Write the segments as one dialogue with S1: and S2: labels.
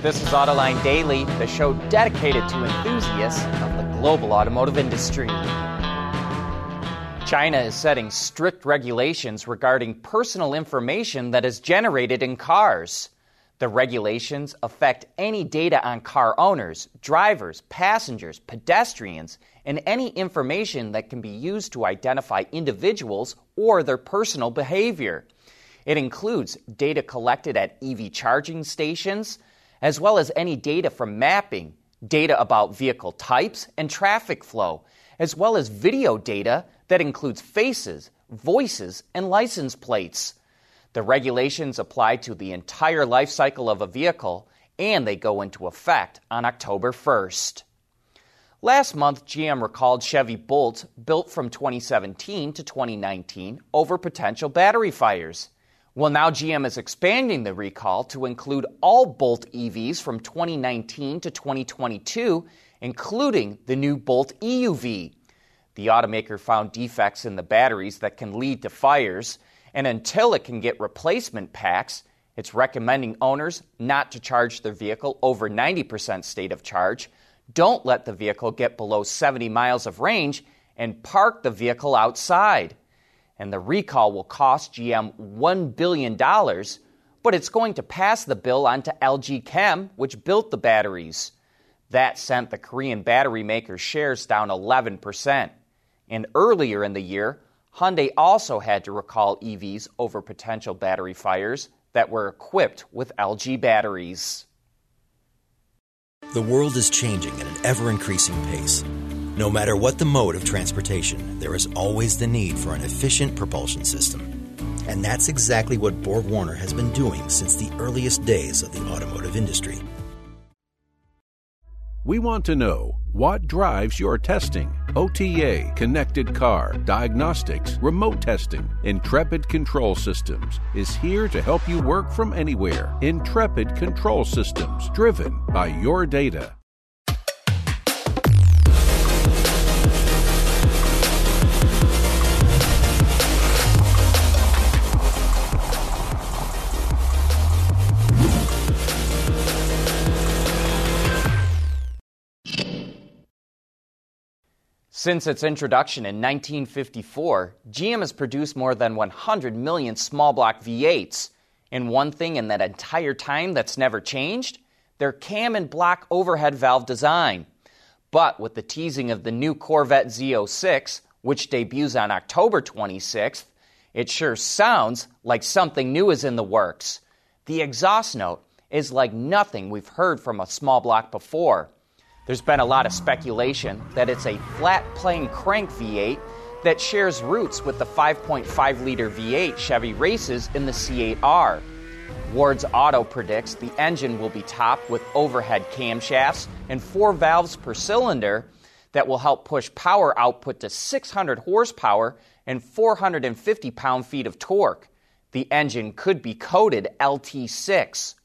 S1: This is Autoline Daily, the show dedicated to enthusiasts of the global automotive industry. China is setting strict regulations regarding personal information that is generated in cars. The regulations affect any data on car owners, drivers, passengers, pedestrians, and any information that can be used to identify individuals or their personal behavior. It includes data collected at EV charging stations, as well as any data from mapping, data about vehicle types and traffic flow, as well as video data that includes faces, voices, and license plates. The regulations apply to the entire life cycle of a vehicle, and they go into effect on October 1st. Last month, GM recalled Chevy Bolts built from 2017 to 2019 over potential battery fires. Well, now GM is expanding the recall to include all Bolt EVs from 2019 to 2022, including the new Bolt EUV. The automaker found defects in the batteries that can lead to fires, and until it can get replacement packs, it's recommending owners not to charge their vehicle over 90% state of charge, don't let the vehicle get below 70 miles of range, and park the vehicle outside and the recall will cost GM $1 billion, but it's going to pass the bill on to LG Chem, which built the batteries. That sent the Korean battery maker's shares down 11%. And earlier in the year, Hyundai also had to recall EVs over potential battery fires that were equipped with LG batteries.
S2: The world is changing at an ever increasing pace. No matter what the mode of transportation, there is always the need for an efficient propulsion system. And that's exactly what Borg Warner has been doing since the earliest days of the automotive industry.
S3: We want to know what drives your testing. OTA, connected car, diagnostics, remote testing. Intrepid Control Systems is here to help you work from anywhere. Intrepid Control Systems, driven by your data.
S1: Since its introduction in 1954, GM has produced more than 100 million small block V8s. And one thing in that entire time that's never changed their cam in block overhead valve design. But with the teasing of the new Corvette Z06, which debuts on October 26th, it sure sounds like something new is in the works. The exhaust note is like nothing we've heard from a small block before. There's been a lot of speculation that it's a flat plane crank V8 that shares roots with the 5.5 liter V8 Chevy races in the C8R. Ward's Auto predicts the engine will be topped with overhead camshafts and four valves per cylinder that will help push power output to 600 horsepower and 450 pound feet of torque. The engine could be coded LT6.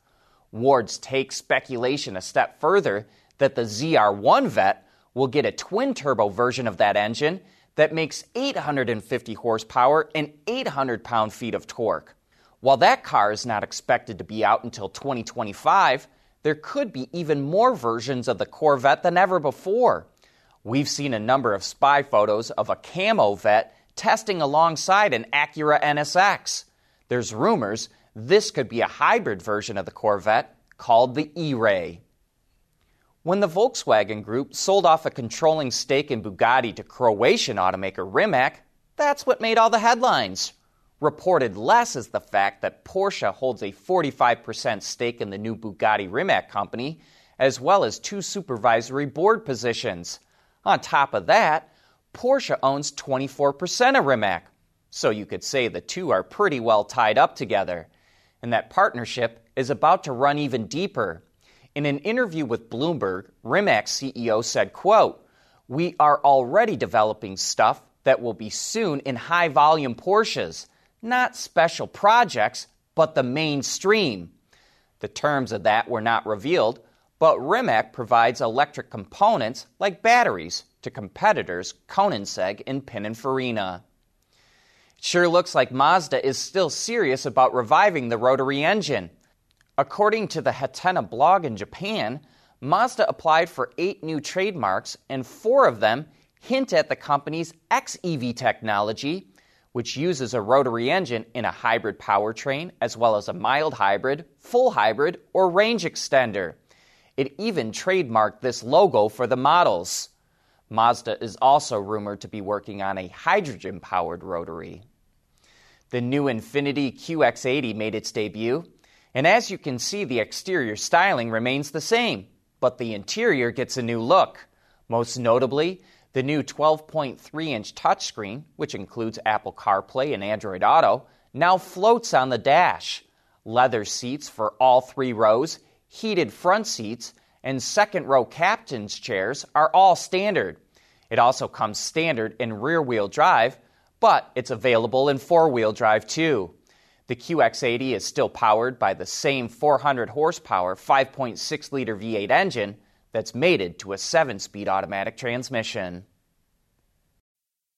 S1: Ward's take speculation a step further that the ZR1 Vette will get a twin turbo version of that engine that makes 850 horsepower and 800 pound feet of torque. While that car is not expected to be out until 2025, there could be even more versions of the Corvette than ever before. We've seen a number of spy photos of a camo Vette testing alongside an Acura NSX. There's rumors this could be a hybrid version of the Corvette called the E Ray. When the Volkswagen Group sold off a controlling stake in Bugatti to Croatian automaker Rimac, that's what made all the headlines. Reported less is the fact that Porsche holds a 45% stake in the new Bugatti Rimac company, as well as two supervisory board positions. On top of that, Porsche owns 24% of Rimac. So you could say the two are pretty well tied up together. And that partnership is about to run even deeper. In an interview with Bloomberg, Rimac CEO said, quote, "We are already developing stuff that will be soon in high volume Porsches, not special projects, but the mainstream." The terms of that were not revealed, but Rimac provides electric components like batteries to competitors Koenigsegg and Pininfarina. It sure looks like Mazda is still serious about reviving the rotary engine. According to the Hatena blog in Japan, Mazda applied for eight new trademarks, and four of them hint at the company's xEV technology, which uses a rotary engine in a hybrid powertrain as well as a mild hybrid, full hybrid, or range extender. It even trademarked this logo for the models. Mazda is also rumored to be working on a hydrogen powered rotary. The new Infiniti QX80 made its debut, and as you can see, the exterior styling remains the same, but the interior gets a new look. Most notably, the new 12.3 inch touchscreen, which includes Apple CarPlay and Android Auto, now floats on the dash. Leather seats for all three rows, heated front seats, and second row captain's chairs are all standard. It also comes standard in rear wheel drive, but it's available in four wheel drive too. The QX80 is still powered by the same 400 horsepower 5.6 liter V8 engine that's mated to a 7 speed automatic transmission.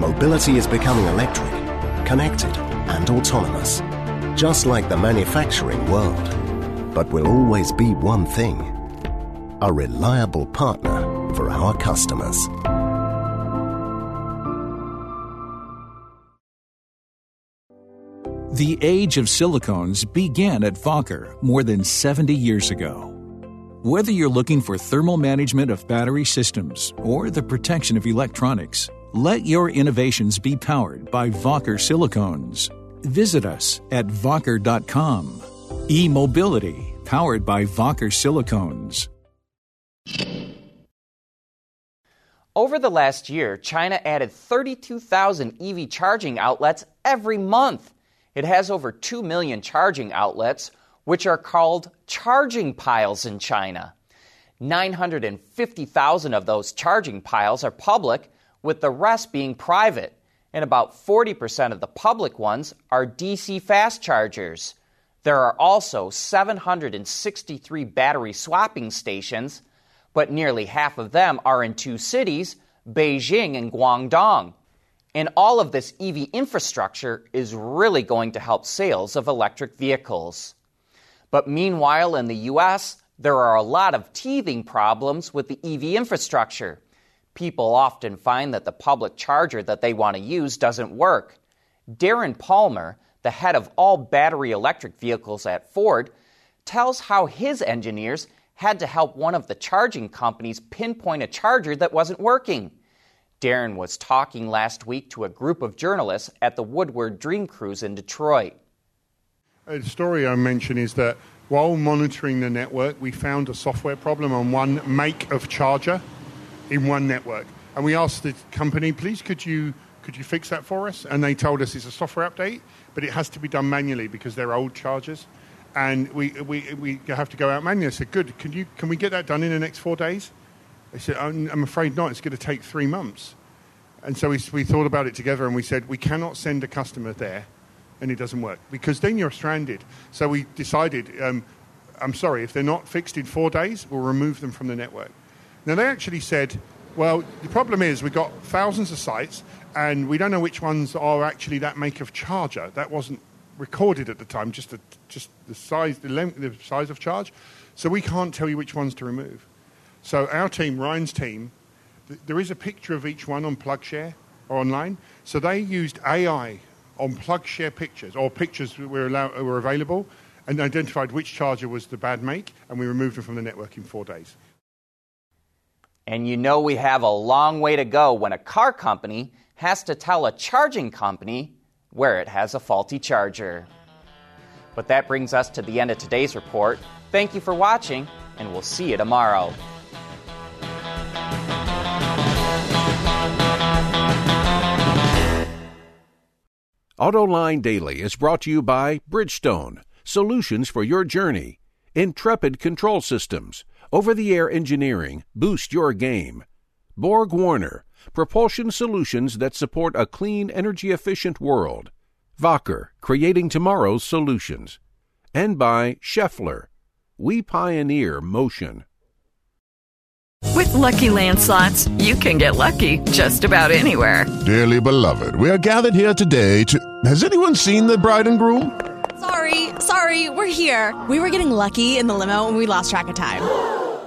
S4: Mobility is becoming electric, connected, and autonomous, just like the manufacturing world. But will always be one thing a reliable partner for our customers.
S5: The age of silicones began at Wacker more than 70 years ago. Whether you're looking for thermal management of battery systems or the protection of electronics, let your innovations be powered by Wacker silicones. Visit us at Wacker.com. E Mobility, powered by Wacker silicones.
S1: Over the last year, China added 32,000 EV charging outlets every month. It has over 2 million charging outlets, which are called charging piles in China. 950,000 of those charging piles are public, with the rest being private, and about 40% of the public ones are DC fast chargers. There are also 763 battery swapping stations, but nearly half of them are in two cities, Beijing and Guangdong. And all of this EV infrastructure is really going to help sales of electric vehicles. But meanwhile, in the US, there are a lot of teething problems with the EV infrastructure. People often find that the public charger that they want to use doesn't work. Darren Palmer, the head of all battery electric vehicles at Ford, tells how his engineers had to help one of the charging companies pinpoint a charger that wasn't working. Darren was talking last week to a group of journalists at the Woodward Dream Cruise in Detroit.
S6: A story I mentioned is that while monitoring the network, we found a software problem on one make of charger in one network. And we asked the company, please, could you could you fix that for us? And they told us it's a software update, but it has to be done manually because they're old chargers, and we we, we have to go out manually. I said, good. Can you can we get that done in the next four days? They said, I'm, I'm afraid not. It's going to take three months. And so we, we thought about it together, and we said we cannot send a customer there and it doesn't work because then you're stranded. So we decided, um, I'm sorry, if they're not fixed in four days, we'll remove them from the network. Now they actually said, well, the problem is we've got thousands of sites and we don't know which ones are actually that make of charger. That wasn't recorded at the time, just the, just the size, the, length, the size of charge. So we can't tell you which ones to remove. So our team, Ryan's team, th- there is a picture of each one on PlugShare or online. So they used AI on PlugShare pictures or pictures that were, allow- were available and identified which charger was the bad make, and we removed them from the network in four days.
S1: And you know we have a long way to go when a car company has to tell a charging company where it has a faulty charger. But that brings us to the end of today's report. Thank you for watching, and we'll see you tomorrow.
S3: AutoLine Daily is brought to you by Bridgestone, solutions for your journey. Intrepid Control Systems, over the air engineering, boost your game. Borg Warner, propulsion solutions that support a clean, energy efficient world. Wacker, creating tomorrow's solutions. And by Schaeffler, we pioneer motion.
S7: With Lucky Land slots, you can get lucky just about anywhere.
S8: Dearly beloved, we are gathered here today to. Has anyone seen the bride and groom?
S9: Sorry, sorry, we're here. We were getting lucky in the limo and we lost track of time.